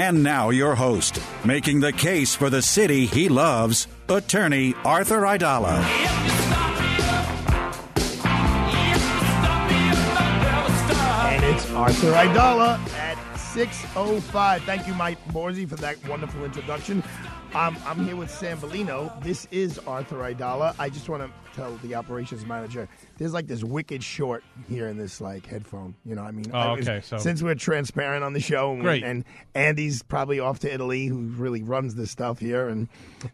And now, your host, making the case for the city he loves, attorney Arthur Aidala. And it's Arthur Aidala at 6.05. Thank you, Mike Borzi, for that wonderful introduction. Um, I'm here with Sam Bellino. This is Arthur Aidala. I just want to tell the operations manager there's like this wicked short here in this like headphone. You know, I mean, Oh, I was- okay, so- since we're transparent on the show, and, Great. and Andy's probably off to Italy, who really runs this stuff here, and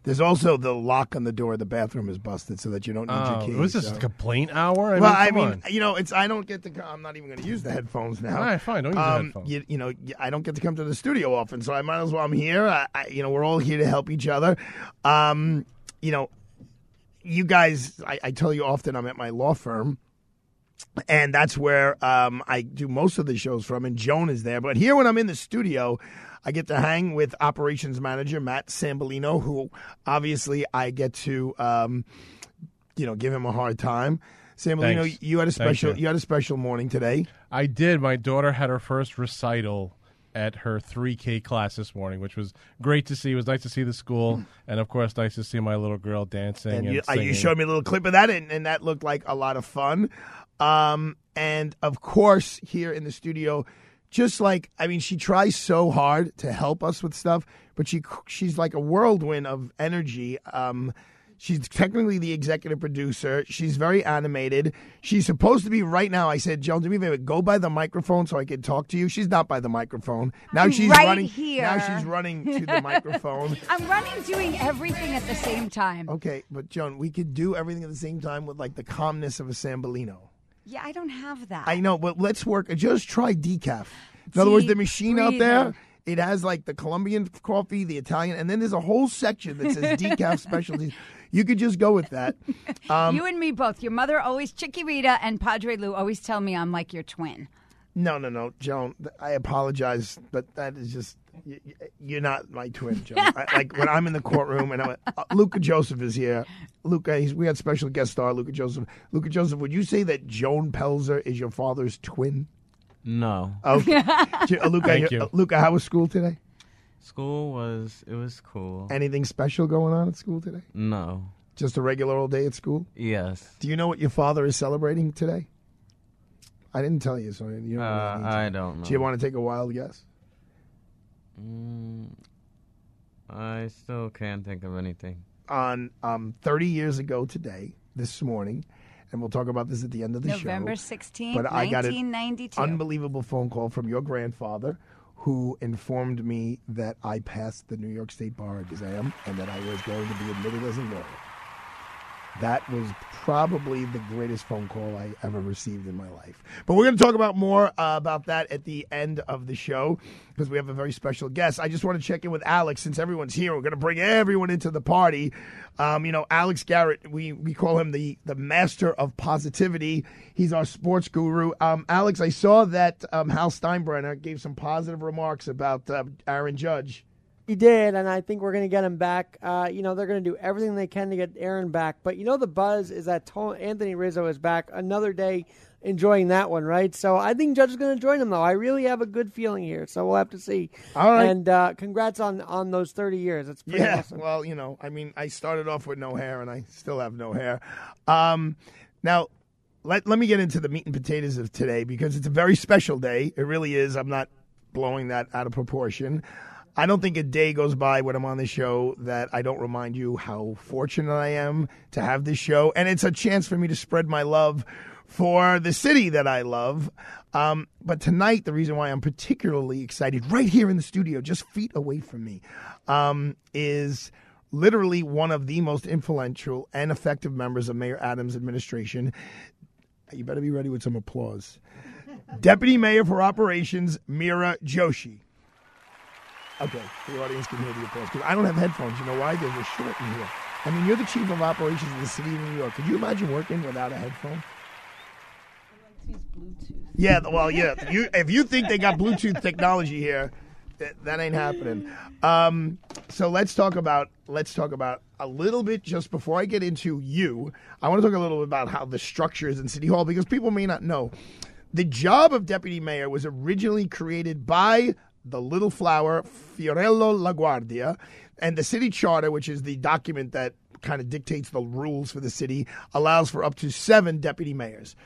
there's also the lock on the door. of The bathroom is busted, so that you don't need your key. keys. was this so- a complaint hour? I well, mean, I mean, on. you know, it's I don't get to. I'm not even going to use the headphones now. All right, fine, don't use the um, headphones. You, you know, I don't get to come to the studio often, so I might as well. I'm here. I, I, you know, we're all here to help each other. Um, you know, you guys. I, I tell you often, I'm at my law firm. And that's where um, I do most of the shows from, and Joan is there. But here, when I'm in the studio, I get to hang with operations manager Matt Sambolino, who obviously I get to, um, you know, give him a hard time. Sambolino, Thanks. you had a special, you. you had a special morning today. I did. My daughter had her first recital at her 3K class this morning, which was great to see. It was nice to see the school, and of course, nice to see my little girl dancing and and, you, uh, you showed me a little clip of that, and, and that looked like a lot of fun. Um, and of course, here in the studio, just like I mean, she tries so hard to help us with stuff, but she she's like a whirlwind of energy. Um, she's technically the executive producer. She's very animated. She's supposed to be right now. I said, Joan, do me a favor, go by the microphone so I can talk to you. She's not by the microphone now. I'm she's right running here. Now she's running to the microphone. I'm running, doing everything at the same time. Okay, but Joan, we could do everything at the same time with like the calmness of a Sambolino. Yeah, I don't have that. I know, but let's work. Just try decaf. In other words, the Deep machine out there, it has like the Colombian coffee, the Italian, and then there's a whole section that says decaf specialties. You could just go with that. Um, you and me both. Your mother always, Chiquirita and Padre Lou always tell me I'm like your twin. no, no, no, Joan. I apologize, but that is just y- y- you're not my twin, Joan. I, like when I'm in the courtroom and I'm, uh, Luca Joseph is here. Luca, he's, we had special guest star Luca Joseph. Luca Joseph, would you say that Joan Pelzer is your father's twin? No. Okay, uh, Luca. Thank you. uh, Luca, how was school today? School was it was cool. Anything special going on at school today? No. Just a regular old day at school? Yes. Do you know what your father is celebrating today? I didn't tell you, so you don't Uh, really need. I don't know. Do you want to take a wild guess? Mm, I still can't think of anything. On um, 30 years ago today, this morning, and we'll talk about this at the end of the show. November 16th, But I got an 1992. unbelievable phone call from your grandfather who informed me that I passed the New York State Bar exam and that I was going to be admitted as a lawyer. That was probably the greatest phone call I ever received in my life. But we're going to talk about more uh, about that at the end of the show because we have a very special guest. I just want to check in with Alex since everyone's here. We're going to bring everyone into the party. Um, you know, Alex Garrett, we, we call him the, the master of positivity. He's our sports guru. Um, Alex, I saw that um, Hal Steinbrenner gave some positive remarks about uh, Aaron Judge. He did, and I think we're going to get him back. Uh, you know, they're going to do everything they can to get Aaron back. But you know, the buzz is that Anthony Rizzo is back. Another day enjoying that one, right? So I think Judge is going to join him, though. I really have a good feeling here. So we'll have to see. All right. And uh, congrats on on those thirty years. It's pretty Yeah, awesome. well, you know, I mean, I started off with no hair, and I still have no hair. Um, now, let let me get into the meat and potatoes of today because it's a very special day. It really is. I'm not blowing that out of proportion. I don't think a day goes by when I'm on the show that I don't remind you how fortunate I am to have this show. And it's a chance for me to spread my love for the city that I love. Um, but tonight, the reason why I'm particularly excited, right here in the studio, just feet away from me, um, is literally one of the most influential and effective members of Mayor Adams' administration. You better be ready with some applause. Deputy Mayor for Operations, Meera Joshi. Okay, the audience can hear the applause because I don't have headphones. You know why? There's a short in here. I mean, you're the chief of operations of the city of New York. Could you imagine working without a headphone? Yeah, well, yeah. You, if you think they got Bluetooth technology here, that, that ain't happening. Um, so let's talk about let's talk about a little bit just before I get into you. I want to talk a little bit about how the structure is in City Hall because people may not know. The job of deputy mayor was originally created by the little flower Fiorello LaGuardia, and the city charter, which is the document that kind of dictates the rules for the city, allows for up to seven deputy mayors.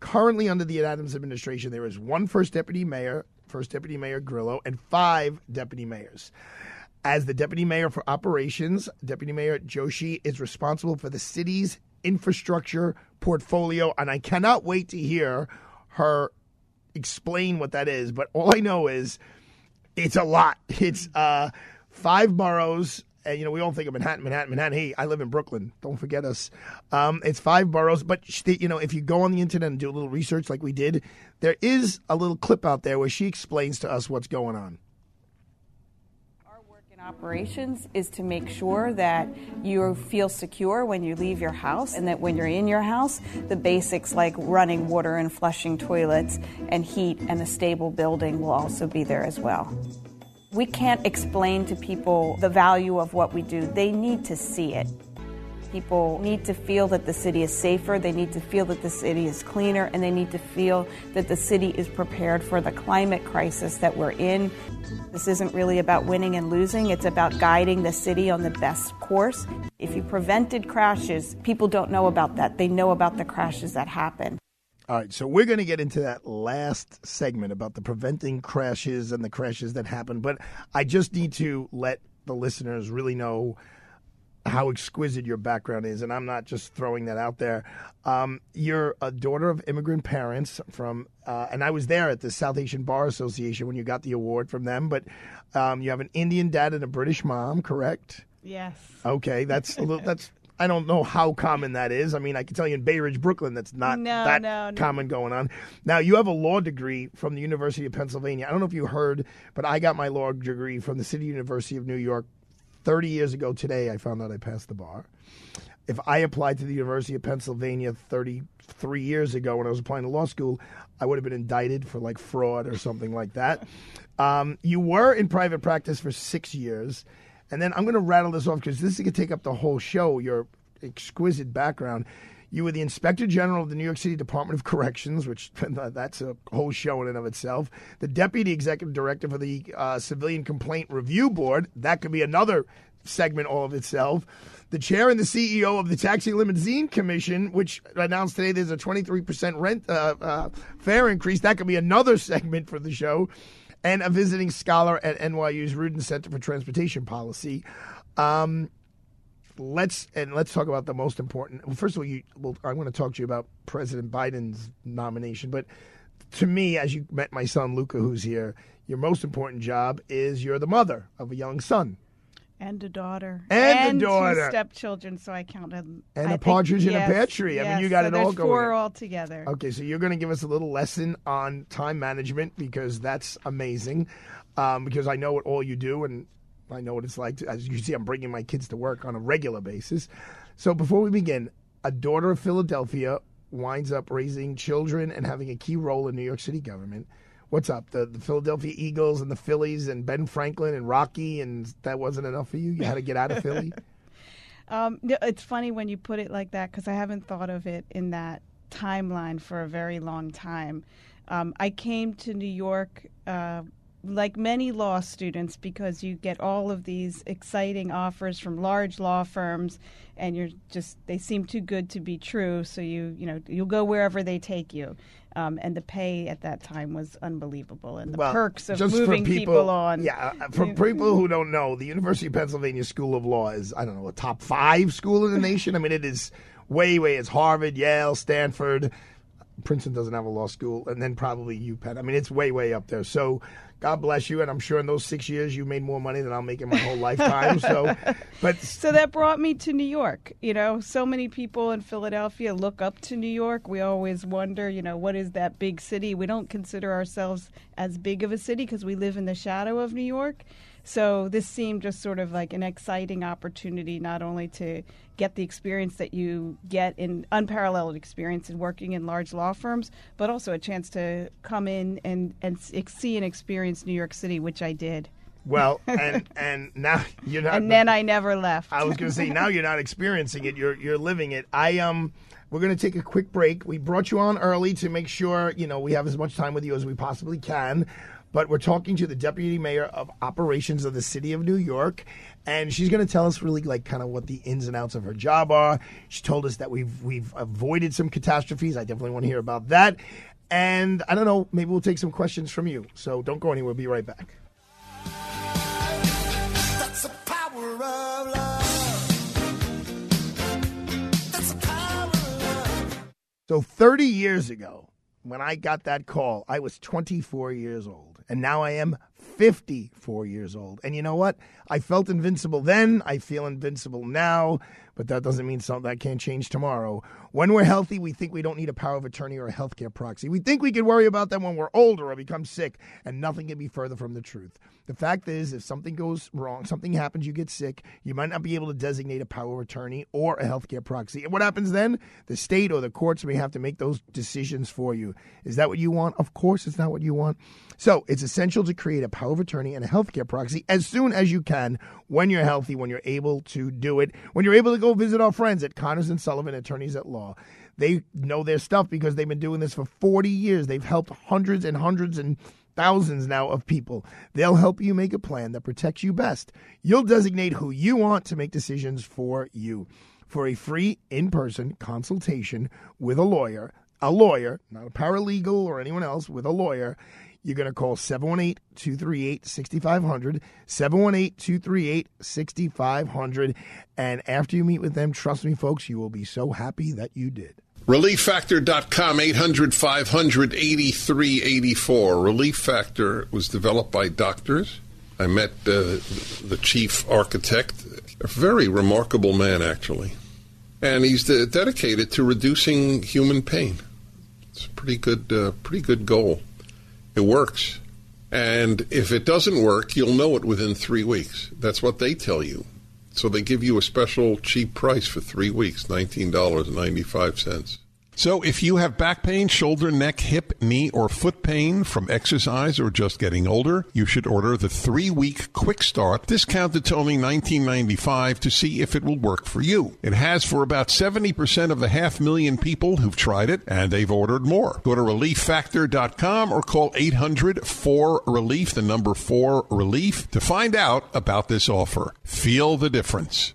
Currently, under the Adams administration, there is one first deputy mayor, first deputy mayor Grillo, and five deputy mayors. As the deputy mayor for operations, Deputy Mayor Joshi is responsible for the city's infrastructure portfolio, and I cannot wait to hear her explain what that is. But all I know is it's a lot. It's uh, five boroughs. And, you know, we all think of Manhattan, Manhattan, Manhattan. Hey, I live in Brooklyn. Don't forget us. Um, it's five boroughs. But, you know, if you go on the internet and do a little research like we did, there is a little clip out there where she explains to us what's going on operations is to make sure that you feel secure when you leave your house and that when you're in your house, the basics like running water and flushing toilets and heat and a stable building will also be there as well. We can't explain to people the value of what we do, they need to see it. People need to feel that the city is safer, they need to feel that the city is cleaner, and they need to feel that the city is prepared for the climate crisis that we're in. This isn't really about winning and losing, it's about guiding the city on the best course. If you prevented crashes, people don't know about that. They know about the crashes that happen. All right, so we're going to get into that last segment about the preventing crashes and the crashes that happen, but I just need to let the listeners really know how exquisite your background is, and I'm not just throwing that out there. Um, you're a daughter of immigrant parents from, uh, and I was there at the South Asian Bar Association when you got the award from them. But um, you have an Indian dad and a British mom, correct? Yes. Okay, that's a little, that's. I don't know how common that is. I mean, I can tell you in Bay Ridge, Brooklyn, that's not no, that no, no. common going on. Now, you have a law degree from the University of Pennsylvania. I don't know if you heard, but I got my law degree from the City University of New York 30 years ago today, I found out I passed the bar. If I applied to the University of Pennsylvania 33 years ago when I was applying to law school, I would have been indicted for like fraud or something like that. Um, you were in private practice for six years. And then I'm going to rattle this off because this is going to take up the whole show, your exquisite background. You were the Inspector General of the New York City Department of Corrections, which that's a whole show in and of itself. The Deputy Executive Director for the uh, Civilian Complaint Review Board. That could be another segment all of itself. The chair and the CEO of the Taxi Limousine Commission, which announced today there's a 23% rent uh, uh, fare increase. That could be another segment for the show. And a visiting scholar at NYU's Rudin Center for Transportation Policy. Um, let's and let's talk about the most important. Well, first of all, you, well, I'm going to talk to you about President Biden's nomination, but to me, as you met my son Luca, who's here, your most important job is you're the mother of a young son. And a daughter. And, and a daughter. Two stepchildren, so I counted. And I a partridge think, in yes, a pear tree. I yes, mean, you got so it all going. four all together. Okay, so you're going to give us a little lesson on time management because that's amazing. Um, because I know what all you do, and I know what it's like. To, as you see, I'm bringing my kids to work on a regular basis. So before we begin, a daughter of Philadelphia winds up raising children and having a key role in New York City government. What's up? The, the Philadelphia Eagles and the Phillies and Ben Franklin and Rocky, and that wasn't enough for you? You had to get out of Philly? Um, it's funny when you put it like that because I haven't thought of it in that timeline for a very long time. Um, I came to New York uh, like many law students, because you get all of these exciting offers from large law firms, and you're just they seem too good to be true. So you you know you'll go wherever they take you. Um, and the pay at that time was unbelievable, and the well, perks of just moving for people, people on. Yeah, uh, for people who don't know, the University of Pennsylvania School of Law is I don't know a top five school in the nation. I mean, it is way way. It's Harvard, Yale, Stanford. Princeton doesn't have a law school, and then probably UPenn. I mean, it's way, way up there. So, God bless you, and I'm sure in those six years you made more money than I'll make in my whole lifetime. So, but so that brought me to New York. You know, so many people in Philadelphia look up to New York. We always wonder, you know, what is that big city? We don't consider ourselves as big of a city because we live in the shadow of New York. So this seemed just sort of like an exciting opportunity, not only to get the experience that you get in unparalleled experience in working in large law firms, but also a chance to come in and, and see and experience New York City, which I did. Well, and and now you're not. and then I never left. I was going to say now you're not experiencing it; you're you're living it. I um. We're going to take a quick break. We brought you on early to make sure, you know, we have as much time with you as we possibly can but we're talking to the deputy mayor of operations of the city of New York, and she's going to tell us really like kind of what the ins and outs of her job are. She told us that we've we've avoided some catastrophes. I definitely want to hear about that. And I don't know, maybe we'll take some questions from you. So don't go anywhere. We'll be right back. So 30 years ago, when I got that call, I was 24 years old, and now I am 54 years old. And you know what? I felt invincible then. I feel invincible now, but that doesn't mean something that can't change tomorrow. When we're healthy, we think we don't need a power of attorney or a healthcare proxy. We think we can worry about them when we're older or become sick, and nothing can be further from the truth. The fact is, if something goes wrong, something happens, you get sick, you might not be able to designate a power of attorney or a healthcare proxy. And what happens then? The state or the courts may have to make those decisions for you. Is that what you want? Of course, it's not what you want. So it's essential to create a power of attorney and a healthcare proxy as soon as you can when you're healthy, when you're able to do it, when you're able to go visit our friends at Connors and Sullivan, attorneys at law. They know their stuff because they've been doing this for 40 years. They've helped hundreds and hundreds and thousands now of people. They'll help you make a plan that protects you best. You'll designate who you want to make decisions for you. For a free in person consultation with a lawyer, a lawyer, not a paralegal or anyone else, with a lawyer, you're going to call 718 238 6500, 718 238 6500. And after you meet with them, trust me, folks, you will be so happy that you did. ReliefFactor.com, 800 500 8384. Relief Factor was developed by doctors. I met uh, the chief architect, a very remarkable man, actually. And he's de- dedicated to reducing human pain. It's a pretty good, uh, pretty good goal. It works. And if it doesn't work, you'll know it within three weeks. That's what they tell you. So they give you a special cheap price for three weeks, $19.95. So if you have back pain, shoulder, neck, hip, knee, or foot pain from exercise or just getting older, you should order the three-week quick start, discounted to only $19.95 to see if it will work for you. It has for about 70% of the half million people who've tried it, and they've ordered more. Go to relieffactor.com or call 800-4RELIEF, the number 4RELIEF, to find out about this offer. Feel the difference.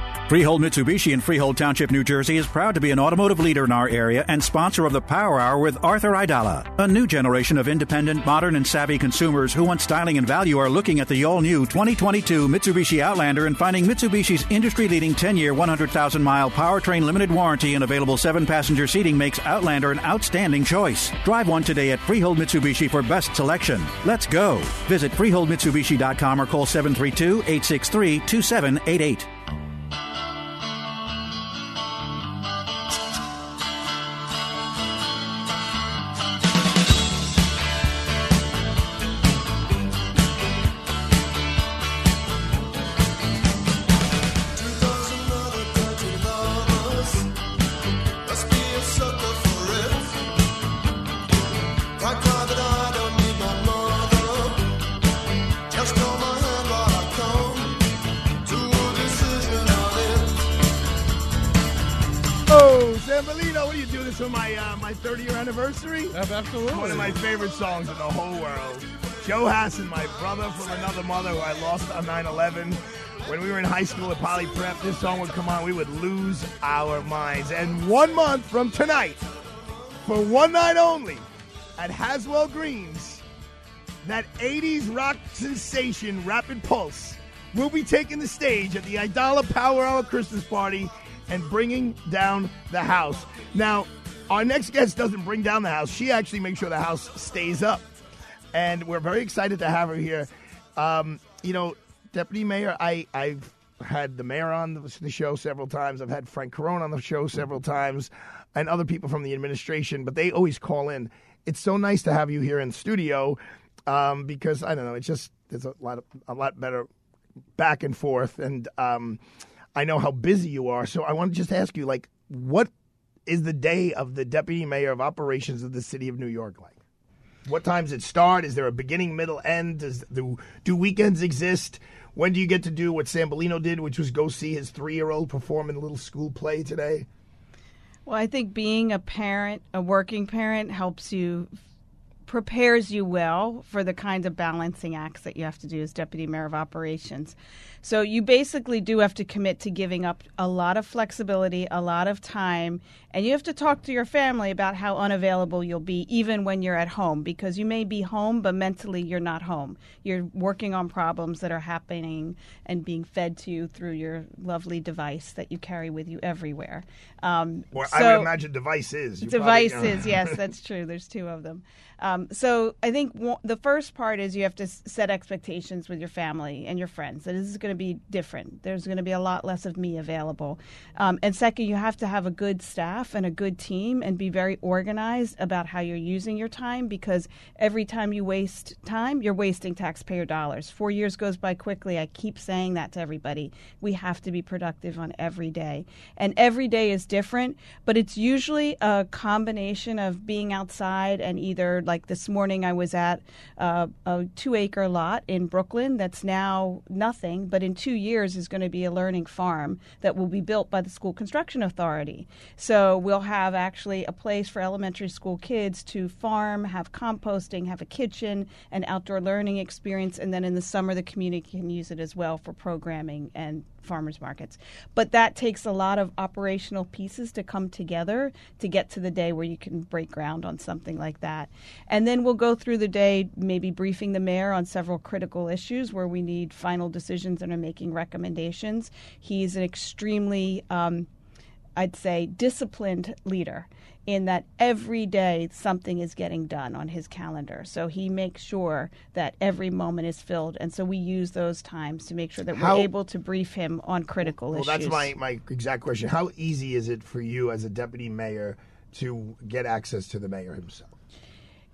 Freehold Mitsubishi in Freehold Township, New Jersey is proud to be an automotive leader in our area and sponsor of the Power Hour with Arthur Aidala. A new generation of independent, modern, and savvy consumers who want styling and value are looking at the all new 2022 Mitsubishi Outlander and finding Mitsubishi's industry leading 10 year, 100,000 mile powertrain limited warranty and available 7 passenger seating makes Outlander an outstanding choice. Drive one today at Freehold Mitsubishi for best selection. Let's go. Visit FreeholdMitsubishi.com or call 732 863 2788. Absolutely. One of my favorite songs in the whole world. Joe Hassan, my brother from another mother who I lost on 9 11. When we were in high school at Poly Prep, this song would come on. We would lose our minds. And one month from tonight, for one night only, at Haswell Greens, that 80s rock sensation, Rapid Pulse, will be taking the stage at the Aidala Power Hour Christmas party and bringing down the house. Now, our next guest doesn't bring down the house. She actually makes sure the house stays up. And we're very excited to have her here. Um, you know, Deputy Mayor, I, I've had the mayor on the, show several times. I've had Frank Carone on the show several times and other people from the administration, but they always call in. It's so nice to have you here in studio um, because, I don't know, it's just, there's a lot, of, a lot better back and forth. And um, I know how busy you are. So I want to just ask you, like, what is the day of the deputy mayor of operations of the city of New York like? What times it start? Is there a beginning, middle, end? Does do, do weekends exist? When do you get to do what Sambolino did, which was go see his three-year-old perform in a little school play today? Well, I think being a parent, a working parent, helps you prepares you well for the kinds of balancing acts that you have to do as deputy mayor of operations. So you basically do have to commit to giving up a lot of flexibility, a lot of time, and you have to talk to your family about how unavailable you'll be even when you're at home because you may be home but mentally you're not home. You're working on problems that are happening and being fed to you through your lovely device that you carry with you everywhere. Um, Or so- I would imagine devices. You probably- devices yes that's true there's two of them um, so i think w- the first part is you have to s- set expectations with your family and your friends that this is going to be different. There's going to be a lot less of me available. Um, and second you have to have a good staff and a good team and be very organized about how you're using your time because every time you waste time you're wasting taxpayer dollars. Four years goes by quickly. I keep saying that to everybody. We have to be productive on every day. And every day is different but it's usually a combination of being outside and either like this morning i was at uh, a two acre lot in brooklyn that's now nothing but in two years is going to be a learning farm that will be built by the school construction authority. So we'll have actually a place for elementary school kids to farm have composting have a kitchen an outdoor learning experience and then in the summer the community can use it as well for programming and farmers markets. But that takes a lot of operational pieces to come together to get to the day where you can break ground on something like that. And then we'll go through the day maybe briefing the mayor on several critical issues where we need final decisions and are making recommendations. He's an extremely um, I'd say, disciplined leader in that every day something is getting done on his calendar. So he makes sure that every moment is filled. And so we use those times to make sure that How- we're able to brief him on critical Well, issues. that's my, my exact question. How easy is it for you as a deputy mayor to get access to the mayor himself?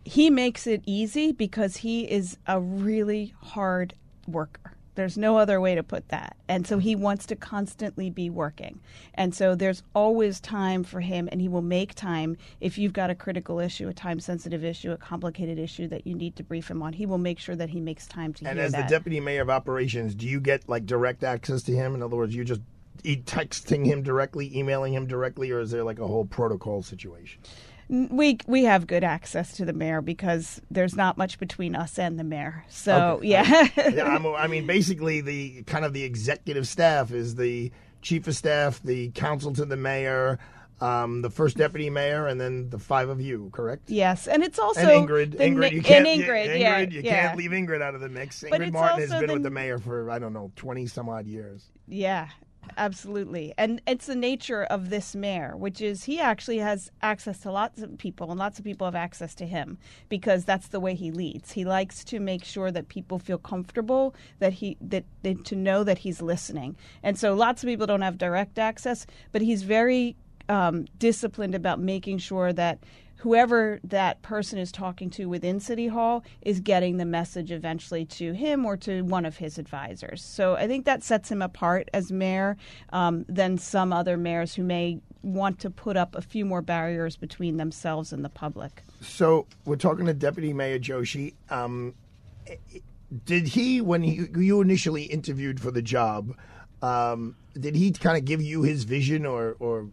he makes it easy because he is a really hard worker. There's no other way to put that. And so he wants to constantly be working. And so there's always time for him, and he will make time if you've got a critical issue, a time sensitive issue, a complicated issue that you need to brief him on. He will make sure that he makes time to And as that. the deputy mayor of operations, do you get like direct access to him? In other words, you just texting him directly, emailing him directly, or is there like a whole protocol situation? We we have good access to the mayor because there's not much between us and the mayor. So Okay. yeah, yeah, I'm, I mean, basically, the kind of the executive staff is the chief of staff, the counsel to the mayor, um, the first deputy mayor, and then the five of you. Correct? yes, and it's also and Ingrid, Ingrid, you can't, and you- Ingrid, yeah, Ingrid, you yeah. can't leave Ingrid out of the mix. Ingrid Martin has been the- with the mayor for I don't know twenty some odd years. Yeah, absolutely. And it's the nature of this mayor, which is he actually has access to lots of people, and lots of people have access to him because that's the way he leads. He likes to make sure that people feel comfortable that he that, that to know that he's listening. And so lots of people don't have direct access, but he's very um, disciplined about making sure that whoever that person is talking to within City Hall is getting the message eventually to him or to one of his advisors. So I think that sets him apart as mayor um, than some other mayors who may want to put up a few more barriers between themselves and the public. So we're talking to Deputy Mayor Joshi. Um, did he, when he, you initially interviewed for the job, um, did he kind of give you his vision or, or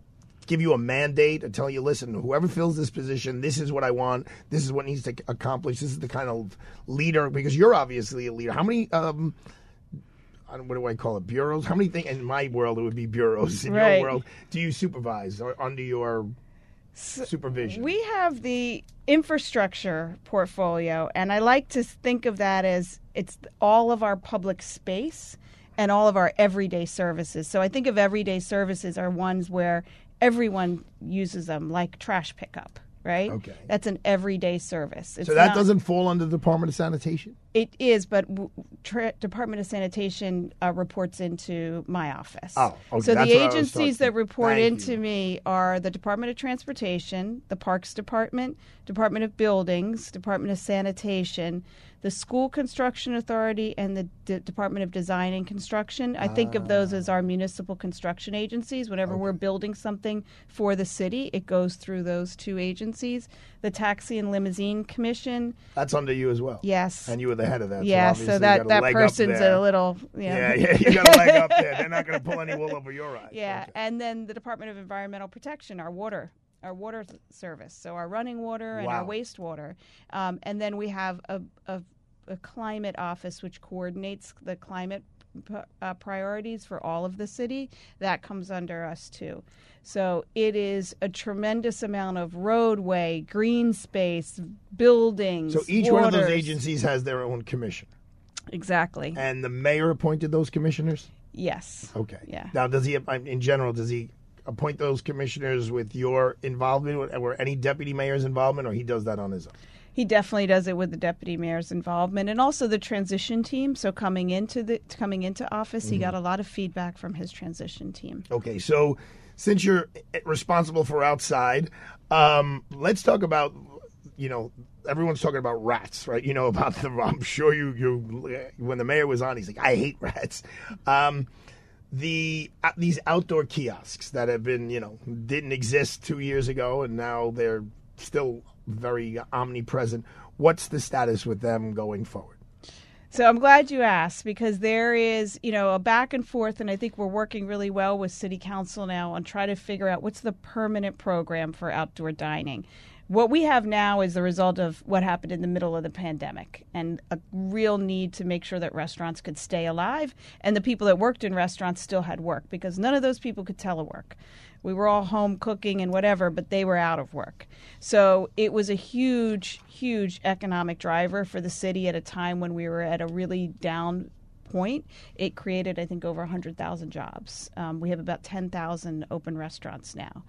give you a mandate and tell you, listen, whoever fills this position, this is what I want. This is what needs to accomplish. This is the kind of leader because you're obviously a leader. How many? Um, I don't- what do I call it? Bureaus? How many things in my world it would be bureaus? In Right. your world, do you supervise or under your supervision? We have the infrastructure portfolio, and I like to think of that as it's all of our public space and all of our everyday services. So I think of everyday services are ones where everyone uses them, like trash pickup, right? Okay. That's an everyday service. It's so that not- doesn't fall under the Department of Sanitation. It is, but tra- Department of Sanitation uh, reports into my office. Oh, okay, So that's the what I was agencies that report Thank into me are the Department of Transportation, the Parks Department, Department of Buildings, Department of Sanitation, the School Construction Authority, and the D- Department of Design and Construction. I think of those as our municipal construction agencies. Whenever we're building something for the city, it goes through those two agencies. The Taxi and Limousine Commission. That's under you as well. Yes. and you were the head of that. Yeah, so, so that that person's a little yeah. Yeah, yeah, you got a leg up there. They're not going to pull any wool over your eyes. Yeah, and then the Department of Environmental Protection, our water, our water service, so our running water and our wastewater, um, and then we have a, a, a climate office which coordinates the climate uh, priorities for all of the city. That comes under us too. So it is a tremendous amount of roadway, green space, buildings. So each one of those agencies has their own commission, exactly. and the mayor appointed those commissioners. Yes. Okay. Yeah. Now, does he, in general, does he appoint those commissioners with your involvement, or any deputy mayor's involvement, or he does that on his own? He definitely does it with the deputy mayor's involvement and also the transition team. So coming into the coming into office, he Mhm. got a lot of feedback from his transition team. Okay, so since you're responsible for outside, um, let's talk about you know everyone's talking about rats, right? You know about the. I'm sure you you when the mayor was on, he's like, I hate rats. Um, the uh, these outdoor kiosks that have been you know didn't exist two years ago and now they're still very omnipresent. What's the status with them going forward? So I'm glad you asked because there is, you know, a back and forth, and I think we're working really well with City Council now on trying to figure out what's the permanent program for outdoor dining. What we have now is the result of what happened in the middle of the pandemic and a real need to make sure that restaurants could stay alive and the people that worked in restaurants still had work because none of those people could telework. We were all home cooking and whatever, but they were out of work. So it was a huge, huge economic driver for the city at a time when we were at a really down point. It created, I think, over 100,000 jobs. Um, we have about 10,000 open restaurants now.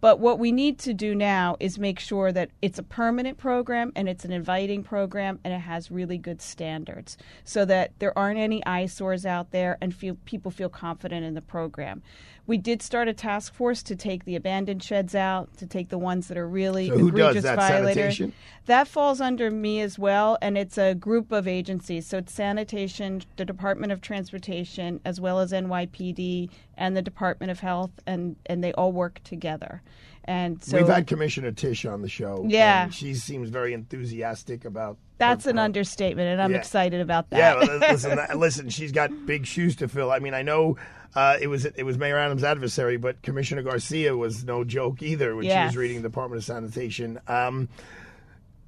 But what we need to do now is make sure that it's a permanent program and it's an inviting program and it has really good standards so that there aren't any eyesores out there and feel, people feel confident in the program. We did start a task force to take the abandoned sheds out, to take the ones that are really So who does egregious that? violators. Sanitation? That falls under me as well, and it's a group of agencies. So it's sanitation, the Department of Transportation, as well as NYPD and the Department of Health, and and they all work together. And so We've had Commissioner Tisch on the show. Yeah. and she seems very enthusiastic about. that's an understatement, and I'm Yeah. excited about that. Yeah, listen, listen, she's got big shoes to fill. I mean, I know uh, it was it was Mayor Adams' adversary, but Commissioner Garcia was no joke either when she was reading the Department of Sanitation. Um,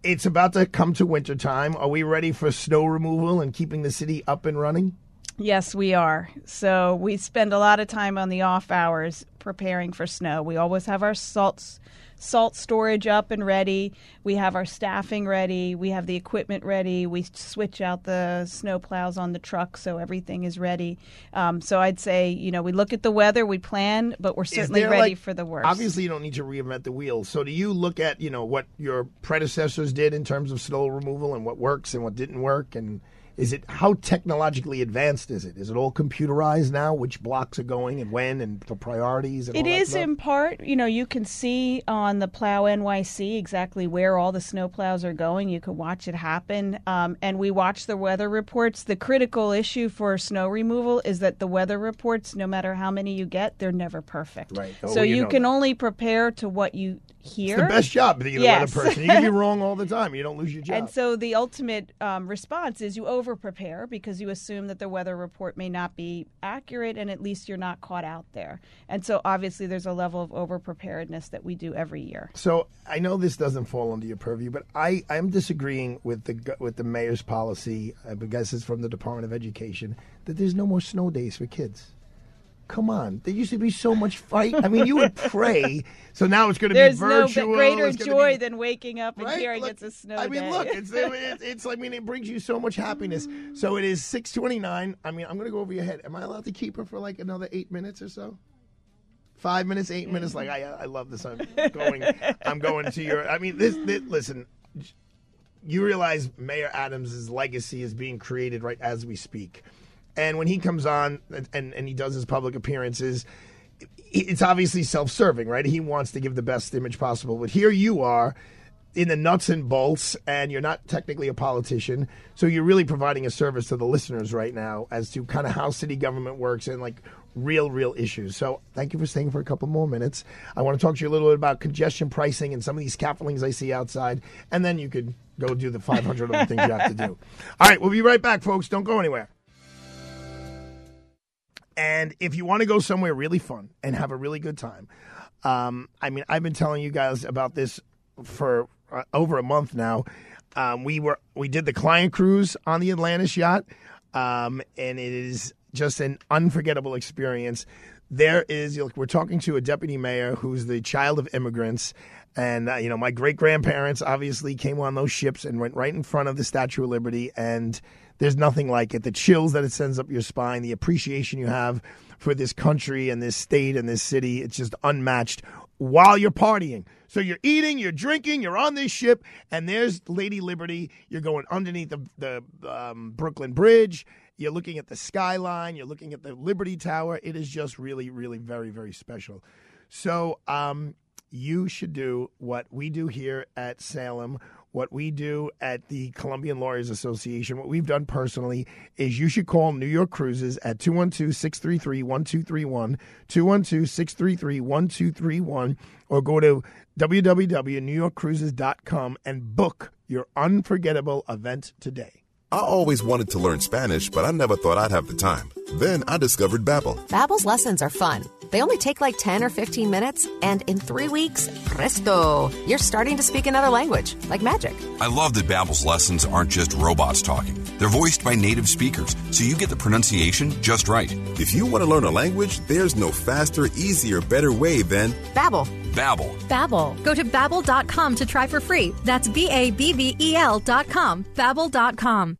it's about to come to wintertime. Are we ready for snow removal and keeping the city up and running? Yes, we are. So we spend a lot of time on the off hours preparing for snow. We always have our salts salt storage up and ready. We have our staffing ready. We have the equipment ready. We switch out the snow plows on the truck so everything is ready. Um, so I'd say, you know, we look at the weather, we plan, but we're certainly ready like- for the worst. Obviously, you don't need to reinvent the wheel. So, do you look at you know what your predecessors did in terms of snow removal and what works and what didn't work? And is it how technologically advanced is it? Is it all computerized now? Which blocks are going and when and the priorities? And It all that is in part, you know, you can see on the Plow NYC exactly where all the snow plows are going. You can watch it happen. Um, and we watch the weather reports. The critical issue for snow removal is that the weather reports, no matter how many you get, they're never perfect. Right. Oh, so you you know can that. only prepare to what you here. It's the best job being Yes. a weather person. You can be wrong all the time. You don't lose your job. And so the ultimate um, response is you over prepare because you assume that the weather report may not be accurate and at least you're not caught out there. And so obviously there's a level of over preparedness that we do every year. So I know this doesn't fall under your purview, but I I'm disagreeing with the with the mayor's policy. I guess it's from the Department of Education that there's no more snow days for kids. Come on, there used to be so much fight. I mean, you would pray. So now it's going to be There's no greater joy be- than waking up and Right? hearing Look, it's a snow I mean, day. look, it's, it's it's I mean, it brings you so much happiness. So it is six twenty nine. I mean, I'm going to go over your head. Am I allowed to keep her for like another eight minutes or so? Five minutes, eight minutes. Like I, I love this. I'm going. I'm going to your. I mean, this. this listen, you realize Mayor Adams' legacy is being created right as we speak. And when he comes on and, and, and he does his public appearances, it's obviously self serving, right? He wants to give the best image possible. But here you are in the nuts and bolts, and you're not technically a politician. So you're really providing a service to the listeners right now as to kind of how city government works and like real, real issues. So thank you for staying for a couple more minutes. I want to talk to you a little bit about congestion pricing and some of these scaffoldings I see outside, and then you could go do the 500 other things you have to do. All right, we'll be right back, folks. Don't go anywhere. And if you want to go somewhere really fun and have a really good time, um, I mean, I've been telling you guys about this for uh, over a month now. Um, we were we did the client cruise on the Atlantis yacht, um, and it is just an unforgettable experience. There is we're talking to a deputy mayor who's the child of immigrants, and uh, you know my great grandparents obviously came on those ships and went right in front of the Statue of Liberty, and there's nothing like it. The chills that it sends up your spine, the appreciation you have for this country and this state and this city, it's just unmatched while you're partying. So you're eating, you're drinking, you're on this ship, and there's Lady Liberty. You're going underneath the, the um, Brooklyn Bridge. You're looking at the skyline. You're looking at the Liberty Tower. It is just really, really very, very special. So um, you should do what we do here at Salem, what we do at the Colombian Lawyers Association, what we've done personally is you should call New York Cruises at 212 633 1231, 212 633 1231, or go to www.newyorkcruises.com and book your unforgettable event today. I always wanted to learn Spanish, but I never thought I'd have the time. Then I discovered Babbel. Babbel's lessons are fun. They only take like 10 or 15 minutes, and in three weeks, presto, you're starting to speak another language, like magic. I love that Babbel's lessons aren't just robots talking. They're voiced by native speakers, so you get the pronunciation just right. If you want to learn a language, there's no faster, easier, better way than Babbel. Babbel. Babbel. Go to babbel.com to try for free. That's B A B B E L dot com. Babbel.com.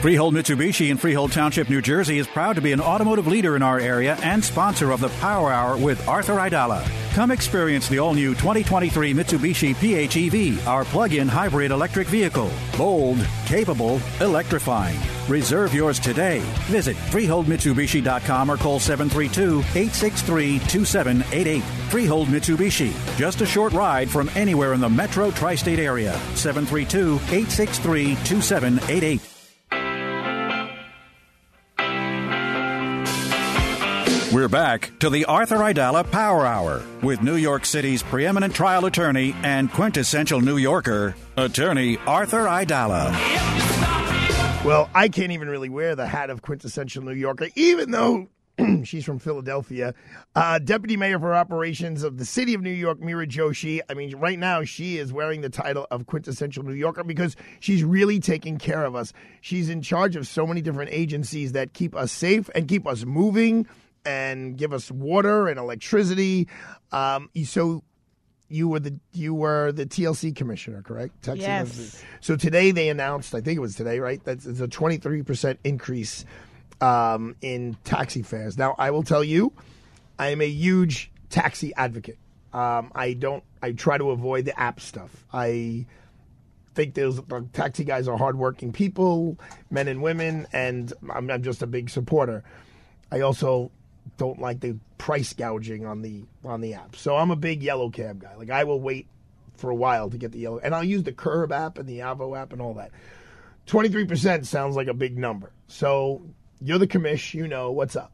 Freehold Mitsubishi in Freehold Township, New Jersey is proud to be an automotive leader in our area and sponsor of the Power Hour with Arthur Aidala. Come experience the all new 2023 Mitsubishi PHEV, our plug in hybrid electric vehicle. Bold, capable, electrifying. Reserve yours today. Visit FreeholdMitsubishi.com or call 732 863 2788. Freehold Mitsubishi. Just a short ride from anywhere in the metro tri state area. 732 863 2788. We're back to the Arthur Aidala Power Hour with New York City's preeminent trial attorney and quintessential New Yorker, attorney Arthur Aidala. Well, I can't even really wear the hat of quintessential New Yorker, even though she's from Philadelphia. Uh, Deputy Mayor for Operations of the City of New York, Meera Joshi. I mean, right now she is wearing the title of quintessential New Yorker because she's really taking care of us. She's in charge of so many different agencies that keep us safe and keep us moving and give us water and electricity. Um, so you were the you were the TLC commissioner, correct? Taxi Yes. So today they announced, I think it was today, right? That's it's a twenty three percent increase um, in taxi fares. Now I will tell you, I am a huge taxi advocate. Um, I don't. I try to avoid the app stuff. I think those the taxi guys are hardworking people, men and women, and I'm, I'm just a big supporter. I also don't like the price gouging on the on the app. So I'm a big yellow cab guy. Like I will wait for a while to get the yellow, and I'll use the Curb app and the Avo app and all that. Twenty three percent sounds like a big number. So You're the commish. You know what's up.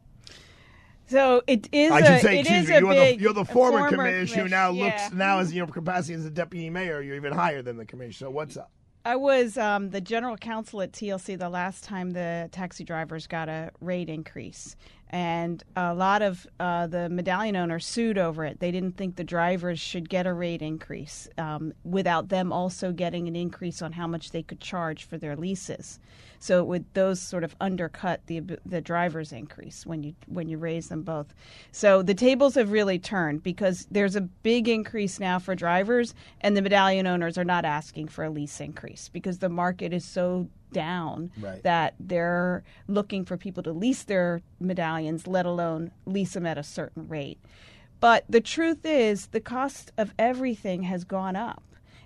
So it is. I should say, excuse me. You're big, the you're the former, former commish who now yeah. looks now as your capacity as a deputy mayor. You're even higher than the commish. So what's up? I was um, the general counsel at TLC the last time the taxi drivers got a rate increase. And a lot of uh, the medallion owners sued over it. They didn't think the drivers should get a rate increase um, without them also getting an increase on how much they could charge for their leases. So it would those sort of undercut the the drivers increase when you when you raise them both. So the tables have really turned because there's a big increase now for drivers, and the medallion owners are not asking for a lease increase because the market is so down Right. that they're looking for people to lease their medallions, let alone lease them at a certain rate. But the truth is, the cost of everything has gone up.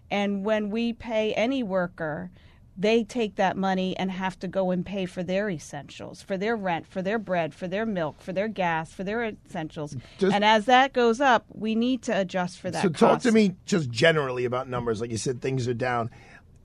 And when we pay any worker, they take that money and have to go and pay for their essentials, for their rent, for their bread, for their milk, for their gas, for their essentials. Just- and as that goes up, we need to adjust for that. So talk to me just generally about numbers. Like you said, things are down.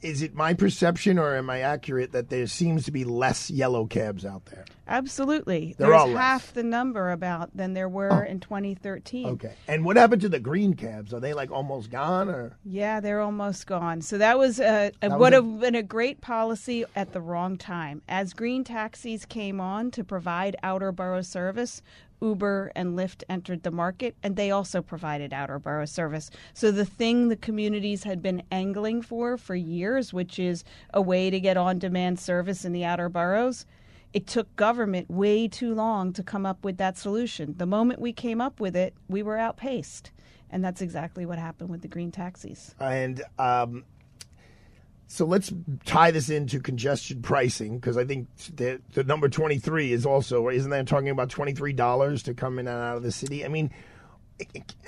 Is it my perception, or am I accurate that there seems to be less yellow cabs out there? Absolutely. They're There's half the number about than there were oh. in 2013. Okay. And what happened to the green cabs? Are they like almost gone, or Yeah, they're almost gone. So that was a, a That would a- have been a great policy at the wrong time. As green taxis came on to provide outer borough service, Uber and Lyft entered the market, and they also provided outer borough service. So the thing the communities had been angling for for years, which is a way to get on-demand service in the outer boroughs. It took government way too long to come up with that solution. The moment we came up with it, we were outpaced. And that's exactly what happened with the green taxis. and um, so let's tie this into congestion pricing because I think the, the number twenty three is also isn't that talking about twenty three dollars to come in and out of the city? I mean,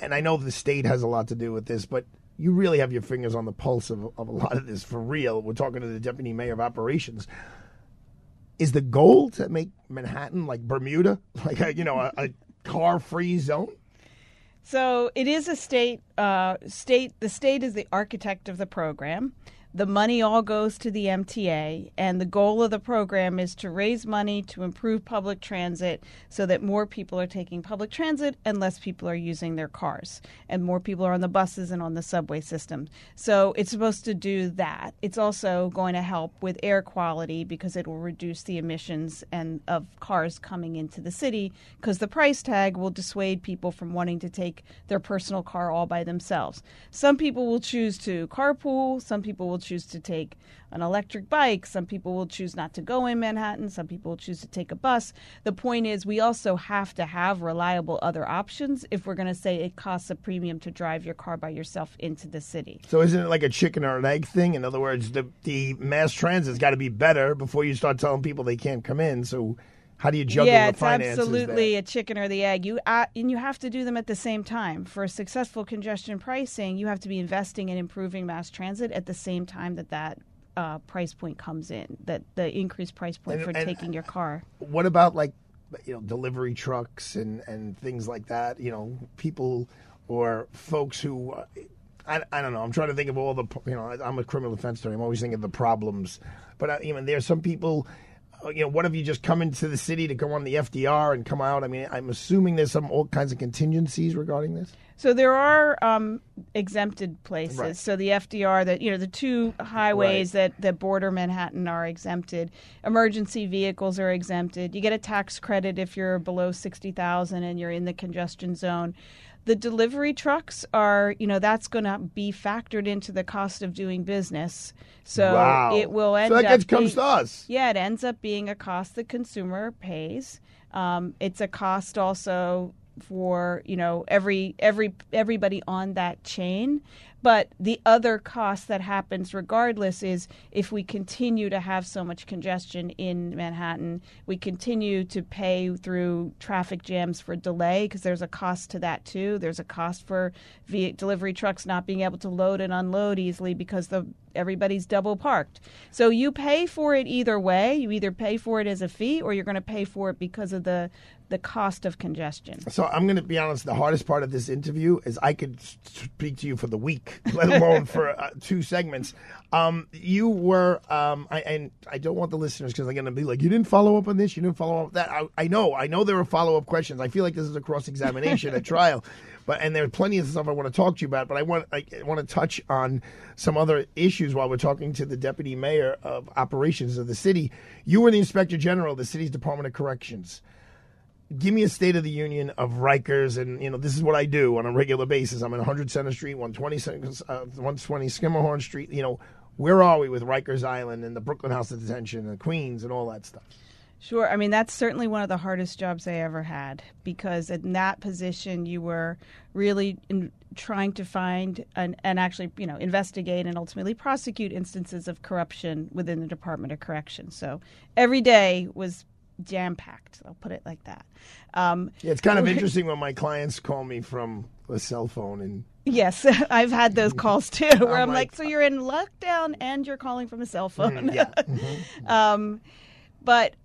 and I know the state has a lot to do with this, but you really have your fingers on the pulse of, of a lot of this for real. We're talking to the deputy mayor of operations. Is the goal to make Manhattan like Bermuda, like a, you know, a, a car-free zone? So it is a state. Uh, state. The state is the architect of the program. The money all goes to the MTA, and the goal of the program is to raise money to improve public transit so that more people are taking public transit and less people are using their cars, and more people are on the buses and on the subway system. So it's supposed to do that. It's also going to help with air quality because it will reduce the emissions and of cars coming into the city because the price tag will dissuade people from wanting to take their personal car all by themselves. Some people will choose to carpool, some people will choose to take an electric bike, some people will choose not to go in Manhattan, some people will choose to take a bus. The point is we also have to have reliable other options if we're going to say it costs a premium to drive your car by yourself into the city. So isn't it like a chicken or an egg thing? In other words, the the mass transit's got to be better before you start telling people they can't come in. So how do you juggle yeah, the it's finances? absolutely there? a chicken or the egg. You uh, and you have to do them at the same time. For successful congestion pricing, you have to be investing in improving mass transit at the same time that that uh, price point comes in. That the increased price point And- for and- taking your car. What about like you know delivery trucks and and things like that? You know, people or folks who. Uh, I, I don't know. I'm trying to think of all the you know. I'm a criminal defense attorney. I'm always thinking of the problems, but uh, even there's some people. Uh, You know, what if you just come into the city to go on the FDR and come out? I mean, I'm assuming there's some all kinds of contingencies regarding this. So there are um, exempted places. Right. So the FDR, that you know, the two highways that that border Manhattan are exempted. Emergency vehicles are exempted. You get a tax credit if you're below sixty thousand and you're in the congestion zone. The delivery trucks are, you know, that's going to be factored into the cost of doing business. So Wow. it will end So that up gets- comes being- to us. Yeah, it ends up being a cost the consumer pays. Um, it's a cost also for you know every every everybody on that chain but the other cost that happens regardless is if we continue to have so much congestion in Manhattan we continue to pay through traffic jams for delay because there's a cost to that too. There's a cost for delivery trucks not being able to load and unload easily because the everybody's double parked. So you pay for it either way. You either pay for it as a fee or you're going to pay for it because of the the cost of congestion. So I'm going to be honest. The hardest part of this interview is I could speak to you for the week, let alone for uh, two segments. Um, you were, um, I, and I don't want the listeners because they're going to be like, you didn't follow up on this, you didn't follow up on that. I, I know, I know there are follow up questions. I feel like this is a cross examination at trial, but and there's plenty of stuff I want to talk to you about. But I want I want to touch on some other issues while we're talking to the deputy mayor of operations of the city. You were the inspector general of the city's Department of Corrections give me a state of the union of Rikers, and you know this is what I do on a regular basis. I'm in 100 Center Street, 120 uh, 120 Schermerhorn Street. You know, where are we with Rikers Island and the Brooklyn House of Detention and Queens and all that stuff? Sure. I mean, that's certainly one of the hardest jobs I ever had because in that position, you were really in, trying to find and, and actually, you know, investigate and ultimately prosecute instances of corruption within the Department of Corrections. So every day was jam packed. I'll put it like that. Um, Yeah, it's kind of interesting when my clients call me from a cell phone and Yes, I've had those calls too, where I'm I'm, like, like- so you're in lockdown and you're calling from a cell phone. Mm, yeah. um, but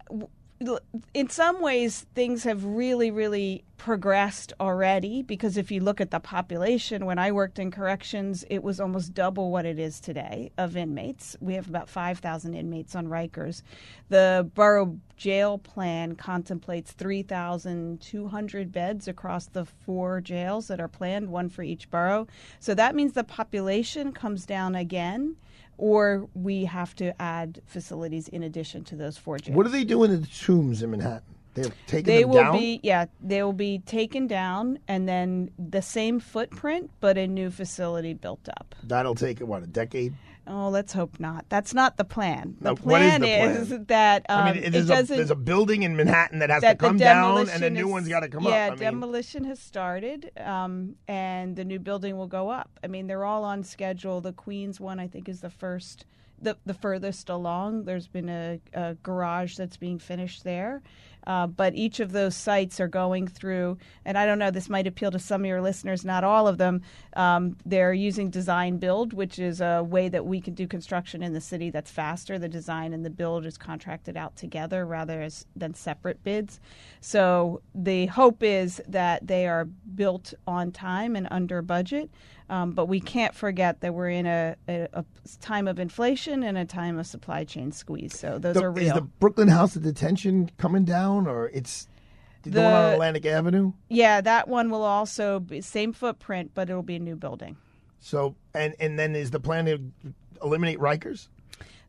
in some ways, things have really, really progressed already because if you look at the population, when I worked in corrections, it was almost double what it is today of inmates. We have about 5,000 inmates on Rikers. The borough jail plan contemplates 3,200 beds across the four jails that are planned, one for each borough. So that means the population comes down again. Or we have to add facilities in addition to those four jails. what are they doing in the tombs in Manhattan? They're taking They will down. be yeah, they will be taken down and then the same footprint but a new facility built up. That'll take what a decade. Oh, let's hope not. That's not the plan. The what is plan the is, that um, I mean, it there's a, there's a building in Manhattan that has that to come down, and the demolition new is- one's got to come yeah, up. Mean, demolition has started, um, and the new building will go up. I mean, they're all on schedule. The Queens one, I think, is the first, the the furthest along. There's been a, a garage that's being finished there. Uh, but each of those sites are going through, and I don't know, this might appeal to some of your listeners, not all of them. Um, they're using design build, which is a way that we can do construction in the city that's faster. The design and the build is contracted out together rather as, than separate bids. So the hope is that they are built on time and under budget. Um, but we can't forget that we're in a, a, a time of inflation and a time of supply chain squeeze. So those the- are real. Is the Brooklyn House of Detention coming down, or it's the, The- one on Atlantic Avenue? Yeah, that one will also be same footprint, but it'll be a new building. So, and and then is the plan to eliminate Rikers?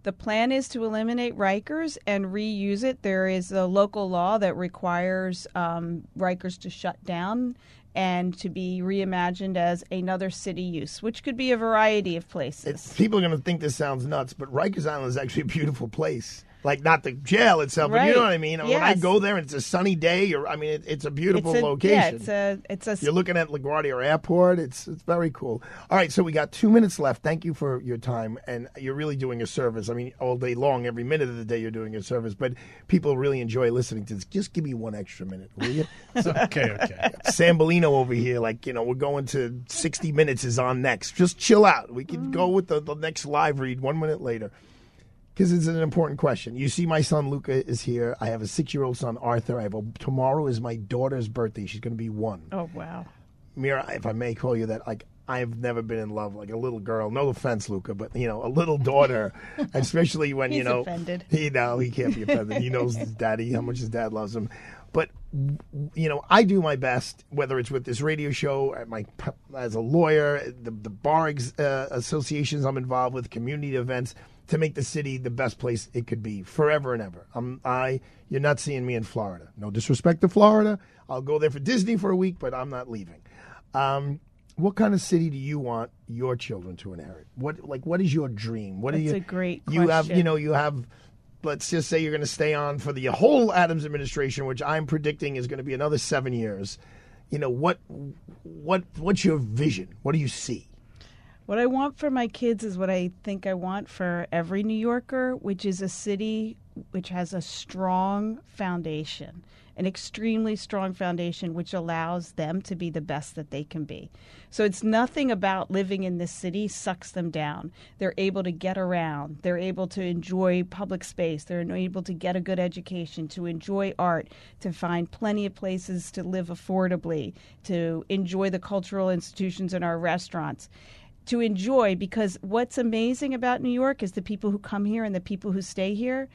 The plan is to eliminate Rikers and reuse it. There is a local law that requires um, Rikers to shut down and to be reimagined as another city use, which could be a variety of places. People are going to think this sounds nuts, but Rikers Island is actually a beautiful place. Like not the jail itself, but you know what I mean. When I go there, and it's a sunny day, or I mean, it, it's a beautiful It's a- location. Yeah, it's a it's a You're looking at LaGuardia Airport. It's it's very cool. All right, so we got two minutes left. Thank you for your time, and you're really doing a service. I mean, all day long, every minute of the day, you're doing a service. But people really enjoy listening to this. Just give me one extra minute, will you? okay, okay. Sambolino over here, like you know, we're going to 60 minutes is on next. Just chill out. We can mm. go with the, the next live read one minute later. Because it's an important question. You see, my son Luca is here. I have a six-year-old son Arthur. I have a tomorrow is my daughter's birthday. She's going to be one. oh wow. Meera, if I may call you that, like I've never been in love like a little girl. No offense, Luca, but you know, a little daughter, especially when you know offended. he no, he can't be offended. he knows his daddy how much his dad loves him. But you know, I do my best, whether it's with this radio show, my as a lawyer, the the bar ex, uh, associations I'm involved with, community events, to make the city the best place it could be forever and ever. I'm I. You're not seeing me in Florida. No disrespect to Florida. I'll go there for Disney for a week, but I'm not leaving. Um, what kind of city do you want your children to inherit? What like what is your dream? What do That's you a great you have? You know, you have. Let's just say you're going to stay on for the whole Adams administration, which I'm predicting is going to be another seven years. You know what? What what's your vision? What do you see? What I want for my kids is what I think I want for every New Yorker, which is a city which has a strong foundation, an extremely strong foundation, which allows them to be the best that they can be. So it's nothing about living in this city sucks them down. They're able to get around, they're able to enjoy public space, they're able to get a good education, to enjoy art, to find plenty of places to live affordably, to enjoy the cultural institutions in our restaurants to enjoy because what's amazing about New York is the people who come here and the people who stay here.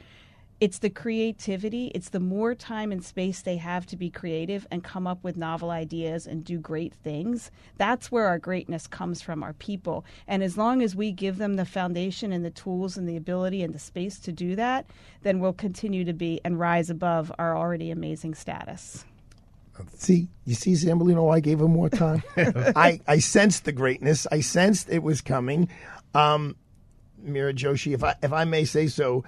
It's the creativity. It's the more time and space they have to be creative and come up with novel ideas and do great things. That's where our greatness comes from, our people. And as long as we give them the foundation and the tools and the ability and the space to do that, then we'll continue to be and rise above our already amazing status. See, you see, Sambolino, I gave him more time. I, I sensed the greatness. I sensed it was coming. Um, Meera Joshi, if I if I may say so,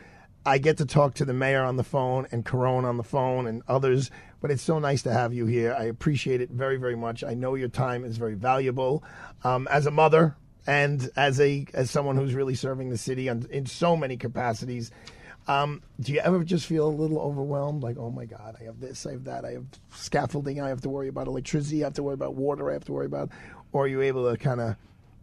I get to talk to the mayor on the phone and Carone on the phone and others, but it's so nice to have you here. I appreciate it very, very much. I know your time is very valuable. Um, as a mother and as a as someone who's really serving the city on, in so many capacities, um, do you ever just feel a little overwhelmed? Like, oh my God, I have this, I have that, I have scaffolding, I have to worry about electricity, I have to worry about water, I have to worry about. Or are you able to kind of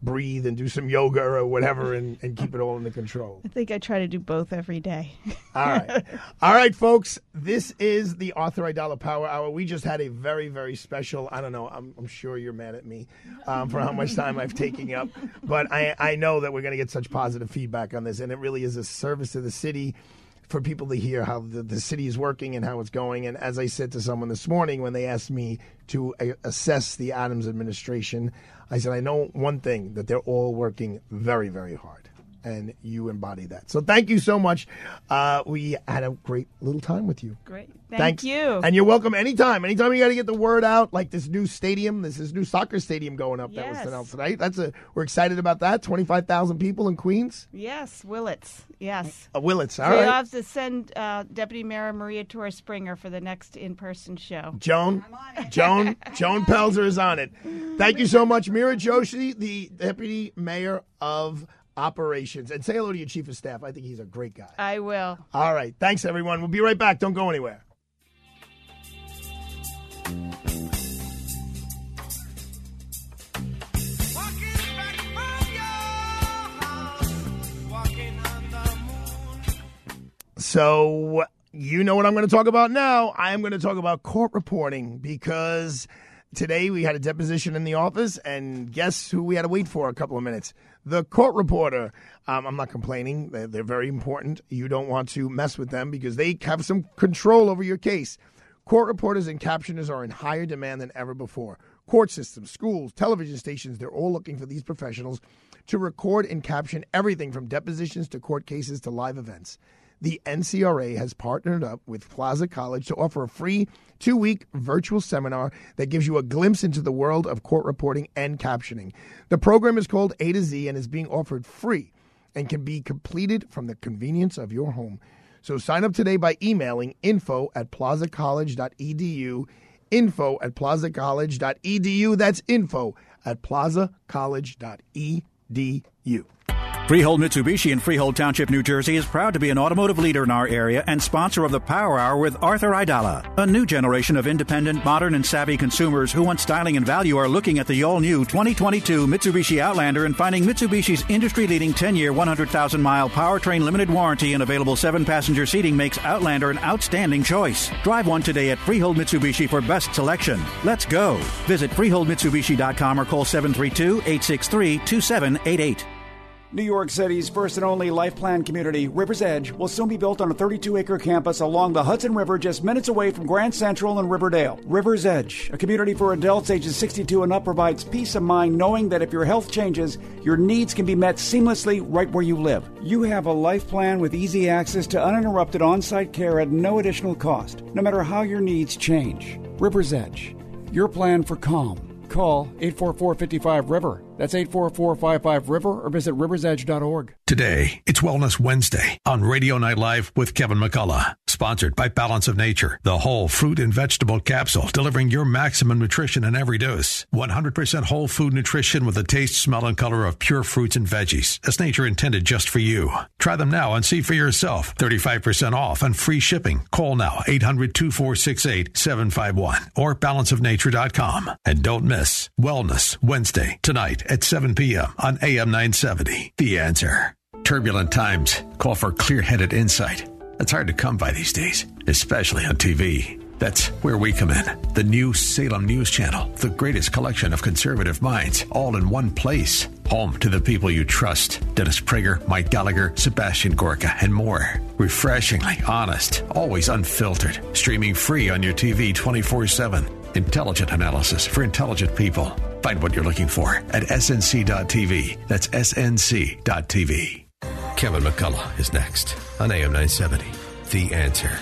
breathe and do some yoga or whatever and, and keep it all under control? I think I try to do both every day. all right. All right, folks. This is the Arthur Aidala Power Hour. We just had a very, very special, I don't know, I'm, I'm sure you're mad at me um, for how much time I've taken up, but I, I know that we're going to get such positive feedback on this, and it really is a service to the city for people to hear how the, the city is working and how it's going. And as I said to someone this morning when they asked me to uh, assess the Adams administration, I said, I know one thing that they're all working very, very hard. And you embody that. So thank you so much. Uh, we had a great little time with you. Great. Thank Thanks. you. And you're welcome anytime. Anytime you got to get the word out, like this new stadium, this is new soccer stadium going up that was announced tonight. That's a we're excited about that. Twenty five thousand people in Queens. Yes, Willets. Yes. Uh, Willets. All so right. you'll have to send uh, Deputy Mayor Maria Torres Springer for the next in-person show. Joan, Joan, Joan Pelzer is on it. Thank you so much, Meera Joshi, the deputy mayor of operations, and say hello to your chief of staff. I think he's a great guy. I will. All right, thanks everyone. We'll be right back. Don't go anywhere. So, you know what I'm going to talk about now. I am going to talk about court reporting because today we had a deposition in the office, and guess who we had to wait for a couple of minutes? The court reporter. Um, I'm not complaining. They're, they're very important. You don't want to mess with them because they have some control over your case. Court reporters and captioners are in higher demand than ever before. Court systems, schools, television stations, they're all looking for these professionals to record and caption everything from depositions to court cases to live events. The NCRA has partnered up with Plaza College to offer a free two week virtual seminar that gives you a glimpse into the world of court reporting and captioning. The program is called A to Z and is being offered free and can be completed from the convenience of your home. So sign up today by emailing info at plazacollege.edu. Info at plazacollege.edu. That's info at plazacollege.edu. Freehold Mitsubishi in Freehold Township, New Jersey is proud to be an automotive leader in our area and sponsor of the Power Hour with Arthur Aidala. A new generation of independent, modern, and savvy consumers who want styling and value are looking at the all new 2022 Mitsubishi Outlander and finding Mitsubishi's industry leading 10 year, 100,000 mile powertrain limited warranty and available 7 passenger seating makes Outlander an outstanding choice. Drive one today at Freehold Mitsubishi for best selection. Let's go. Visit FreeholdMitsubishi.com or call 732 863 2788. New York City's first and only life plan community, River's Edge, will soon be built on a 32 acre campus along the Hudson River just minutes away from Grand Central and Riverdale. River's Edge, a community for adults ages 62 and up, provides peace of mind knowing that if your health changes, your needs can be met seamlessly right where you live. You have a life plan with easy access to uninterrupted on site care at no additional cost, no matter how your needs change. River's Edge, your plan for calm. Call 844 55 River. That's 844 55 River or visit riversedge.org. Today, it's Wellness Wednesday on Radio Night Live with Kevin McCullough. Sponsored by Balance of Nature, the whole fruit and vegetable capsule, delivering your maximum nutrition in every dose. 100% whole food nutrition with the taste, smell, and color of pure fruits and veggies, as nature intended just for you. Try them now and see for yourself. 35% off and free shipping. Call now 800 2468 751 or balanceofnature.com. And don't miss Wellness Wednesday tonight at 7 p.m. on AM 970. The answer. Turbulent times call for clear headed insight. That's hard to come by these days, especially on TV. That's where we come in. The new Salem News Channel, the greatest collection of conservative minds, all in one place. Home to the people you trust Dennis Prager, Mike Gallagher, Sebastian Gorka, and more. Refreshingly honest, always unfiltered. Streaming free on your TV 24 7. Intelligent analysis for intelligent people. Find what you're looking for at snc.tv. That's snc.tv. Kevin McCullough is next on AM 970. The answer.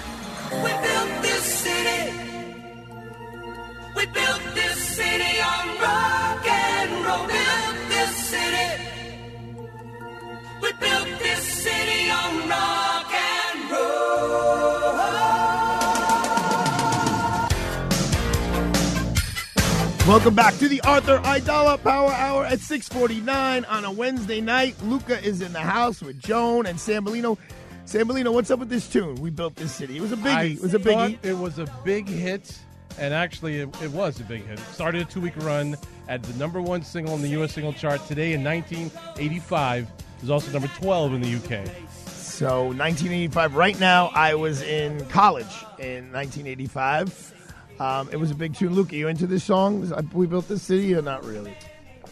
Welcome back to the Arthur Aidala Power Hour at 649 on a Wednesday night. Luca is in the house with Joan and Sambolino. Sambolino, what's up with this tune? We built this city. It was a biggie. I it was a biggie. It was a big hit, and actually, it, it was a big hit. It started a two week run at the number one single on the U.S. single chart today in 1985. It was also number 12 in the UK. So 1985. Right now, I was in college in 1985. Um, it was a big tune. Luca, you into this song? We built this city, or not really?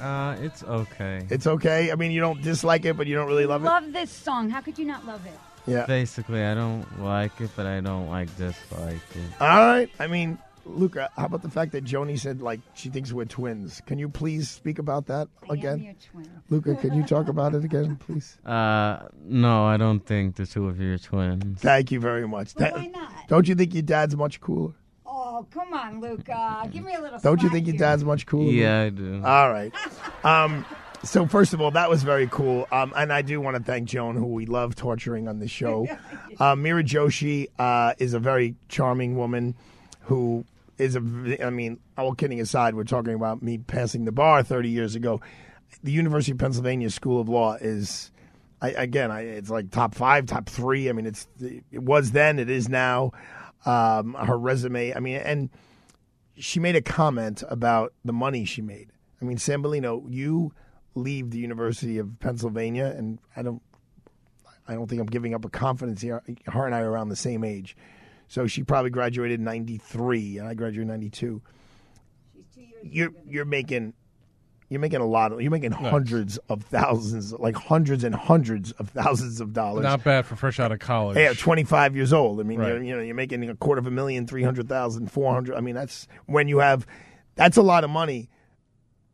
Uh, it's okay. It's okay. I mean, you don't dislike it, but you don't really love it. Love this song. How could you not love it? Yeah. Basically, I don't like it, but I don't like dislike it. All right. I mean, Luca, how about the fact that Joni said like she thinks we're twins? Can you please speak about that again? Luca, can you talk about it again, please? Uh, no, I don't think the two of you are twins. Thank you very much. Well, That- why not? Don't you think your dad's much cooler? Oh, come on, Luca. Give me a little. Don't you slack think your dad's much cooler? Yeah, I do. All right. Um, so first of all, that was very cool, um, and I do want to thank Joan, who we love torturing on the show. uh, Meera Joshi uh, is a very charming woman who is a. I mean, all kidding aside, we're talking about me passing the bar 30 years ago. The University of Pennsylvania School of Law is. I, again, I, it's like top five, top three. I mean, it's it was then, it is now. Um, her resume, I mean, and she made a comment about the money she made. I mean, Sambolino, you leave the University of Pennsylvania, and I don't, I don't think I'm giving up a confidence here. Her and I are around the same age, so she probably graduated in '93, and I graduated in '92. You're you're making. You're making a lot of. You're making hundreds of thousands, like hundreds and hundreds of thousands of dollars. Not bad for fresh out of college. Yeah, 25 years old. I mean, Right. you're, you know, you're making a quarter of a million, 300,000, 400. I mean, that's when you have, that's a lot of money.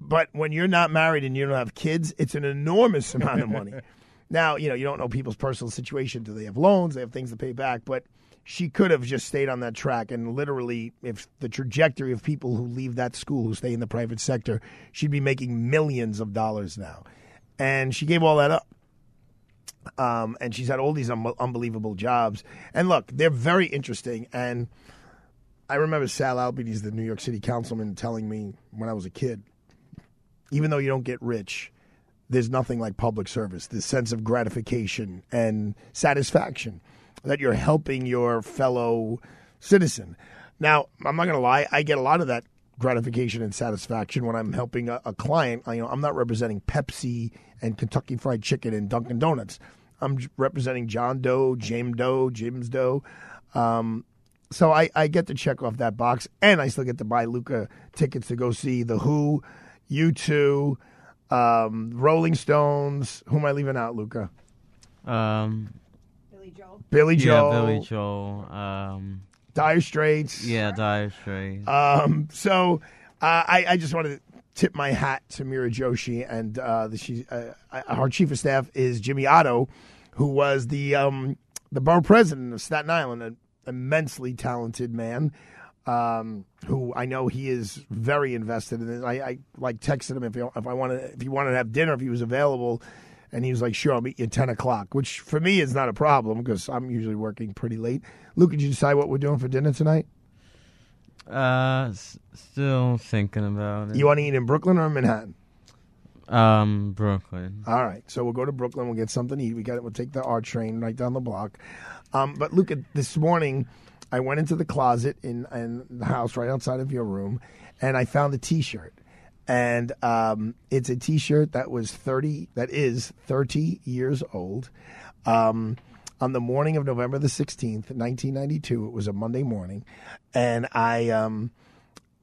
But when you're not married and you don't have kids, it's an enormous amount of money. now, you know, you don't know people's personal situation. Do they have loans? They have things to pay back. But she could have just stayed on that track and literally, if the trajectory of people who leave that school, who stay in the private sector, she'd be making millions of dollars now. And she gave all that up um, and she's had all these un- unbelievable jobs. And look, they're very interesting. And I remember Sal Albanese, the New York City councilman, telling me when I was a kid, even though you don't get rich, there's nothing like public service. This sense of gratification and satisfaction that you're helping your fellow citizen. Now, I'm not going to lie, I get a lot of that gratification and satisfaction when I'm helping a, a client. I, you know, I'm not representing Pepsi and Kentucky Fried Chicken and Dunkin' Donuts. I'm representing John Doe, James Doe, Jim's Doe. Um, so I, I get to check off that box, and I still get to buy Luca tickets to go see The Who, U2, um, Rolling Stones. Who am I leaving out, Luca? Um, Billy Joel. Yeah, Billy Joel. Um, Dire Straits. yeah, Dire Straits. Um, so uh, I, I just wanted to tip my hat to Meera Joshi, and uh, the, she, uh, our chief of staff is Jimmy Oddo, who was the um, the borough president of Staten Island, an immensely talented man. Um, who I know he is very invested in it. I, I like texted him if he, if I wanted if he wanted to have dinner if he was available, And he was like, "Sure, I'll meet you at ten o'clock," which for me is not a problem because I'm usually working pretty late. Luke, did you decide what we're doing for dinner tonight? Uh, s- still thinking about it. You want to eat in Brooklyn or Manhattan? Um, Brooklyn. All right, so we'll go to Brooklyn. We'll get something to eat. We got. It we'll take the R train right down the block. Um, but Luke, this morning I went into the closet in, in the house right outside of your room, and I found a T-shirt, and um, it's a T-shirt that was thirty. That is thirty years old. Um, on the morning of November the sixteenth, nineteen ninety-two, it was a Monday morning, and I. Um,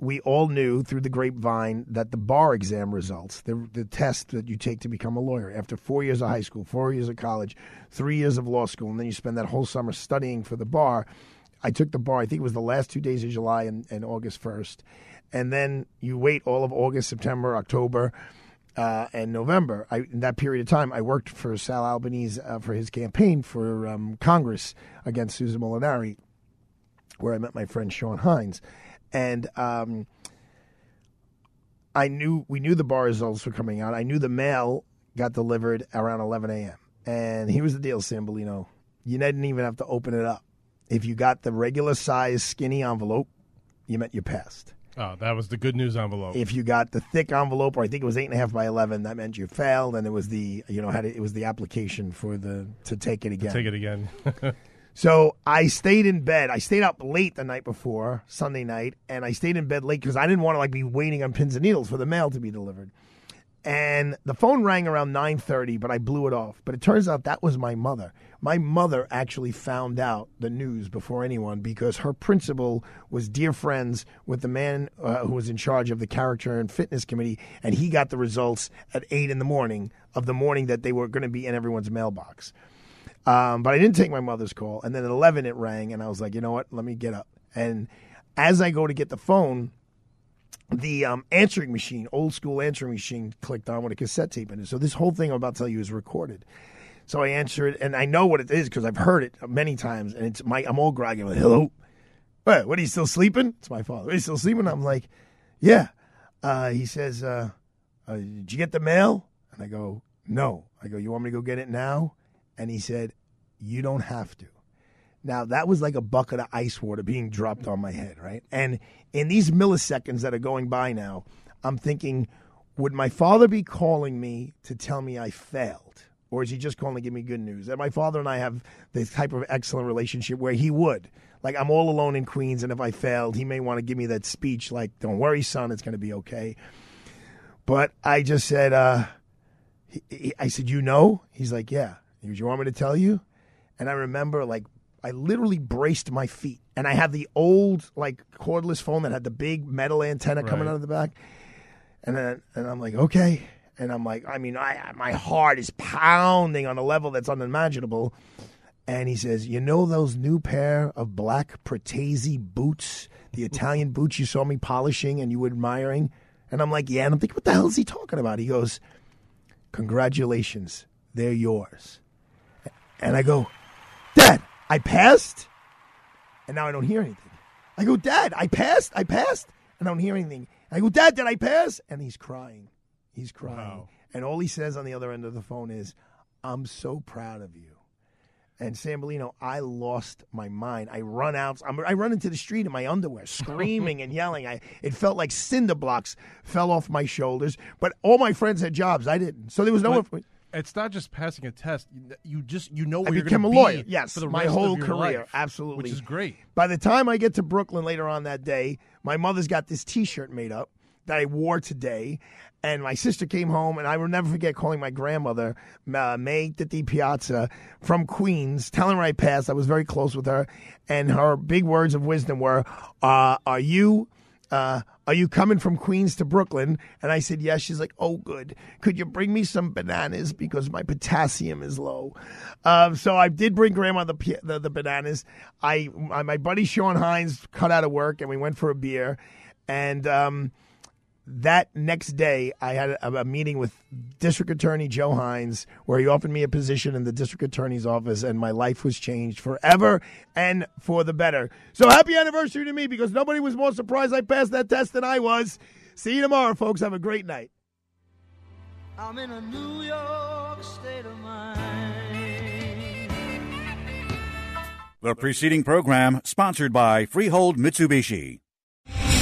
we all knew through the grapevine that the bar exam results, the, the test that you take to become a lawyer, after four years of high school, four years of college, three years of law school, and then you spend that whole summer studying for the bar. I took the bar, I think it was the last two days of July and, and August 1st. And then you wait all of August, September, October, uh, and November. I, in that period of time, I worked for Sal Albanese uh, for his campaign for um, Congress against Susan Molinari, where I met my friend Sean Hynes and um, I knew we knew the bar results were coming out. I knew the mail got delivered around 11 a.m. And here was the deal, Sambolino. You didn't even have to open it up. If you got the regular size skinny envelope, you meant you passed. Oh, that was the good news envelope. If you got the thick envelope, or I think it was eight and a half by eleven, that meant you failed, and it was the you know had it, it was the application for the to take it again. Take it again. So I stayed in bed. I stayed up late the night before Sunday night, and I stayed in bed late because I didn't want to like be waiting on pins and needles for the mail to be delivered. And the phone rang around nine thirty, but I blew it off. But it turns out that was my mother. My mother actually found out the news before anyone because her principal was dear friends with the man uh, who was in charge of the character and fitness committee, and he got the results at eight in the morning of the morning that they were going to be in everyone's mailbox. Um, but I didn't take my mother's call. And then at 11, it rang, and I was like, you know what? Let me get up. And as I go to get the phone, the um, answering machine, old school answering machine, clicked on with a cassette tape in it. So this whole thing I'm about to tell you is recorded. So I answer it, and I know what it is because I've heard it many times. And it's my I'm all groggy. I'm like, hello, what? What are you still sleeping? It's my father. Are you still sleeping? I'm like, yeah. Uh, he says, uh, uh, did you get the mail? And I go, no. I go, you want me to go get it now? And he said, you don't have to. Now that was like a bucket of ice water being dropped on my head, right? And in these milliseconds that are going by now, I'm thinking, would my father be calling me to tell me I failed? Or is he just calling to give me good news? And my father and I have this type of excellent relationship where he would. Like, I'm all alone in Queens, and if I failed, he may want to give me that speech, like, don't worry, son, it's going to be okay. But I just said, uh, he, he- I said, you know? He's like, yeah. He goes, you want me to tell you? And I remember, like, I literally braced my feet. And I have the old, like, cordless phone that had the big metal antenna coming Right. out of the back. And then, and I'm like, okay. And I'm like, I mean, I my heart is pounding on a level that's unimaginable. And he says, you know those new pair of black Pratesi boots, the Italian boots you saw me polishing and you were admiring? And I'm like, yeah. And I'm thinking, what the hell is he talking about? He goes, congratulations, they're yours. And I go, Dad, I passed? And now I don't hear anything. I go, Dad, I passed, I passed. And I don't hear anything. I go, Dad, did I pass? And he's crying. He's crying. And all he says on the other end of the phone is, I'm so proud of you. And Sambolino, I lost my mind. I run out. I'm, I run into the street in my underwear, screaming and yelling. I it felt like cinder blocks fell off my shoulders. But all my friends had jobs. I didn't. So there was no. But it's not just passing a test. You- just you know I where you're became a lawyer. Yes, for the my whole career. life, Absolutely, which is great. By the time I get to Brooklyn later on that day, my mother's got this T-shirt made up that I wore today, and my sister came home, and I will never forget calling my grandmother uh, May Titi Piazza from Queens, telling her I passed. I was very close with her, and her big words of wisdom were, uh, "Are you?" uh, are you coming from Queens to Brooklyn? And I said, yes. She's like, oh, good. Could you bring me some bananas because my potassium is low? Um, so I did bring Grandma the, the the bananas. I my buddy Sean Hynes cut out of work and we went for a beer. And um, that next day, I had a, a meeting with District Attorney Joe Hynes, where he offered me a position in the District Attorney's office, and my life was changed forever and for the better. So happy anniversary to me because nobody was more surprised I passed that test than I was. See you tomorrow, folks. Have a great night. I'm in a New York state of mind. The preceding program sponsored by Freehold Mitsubishi.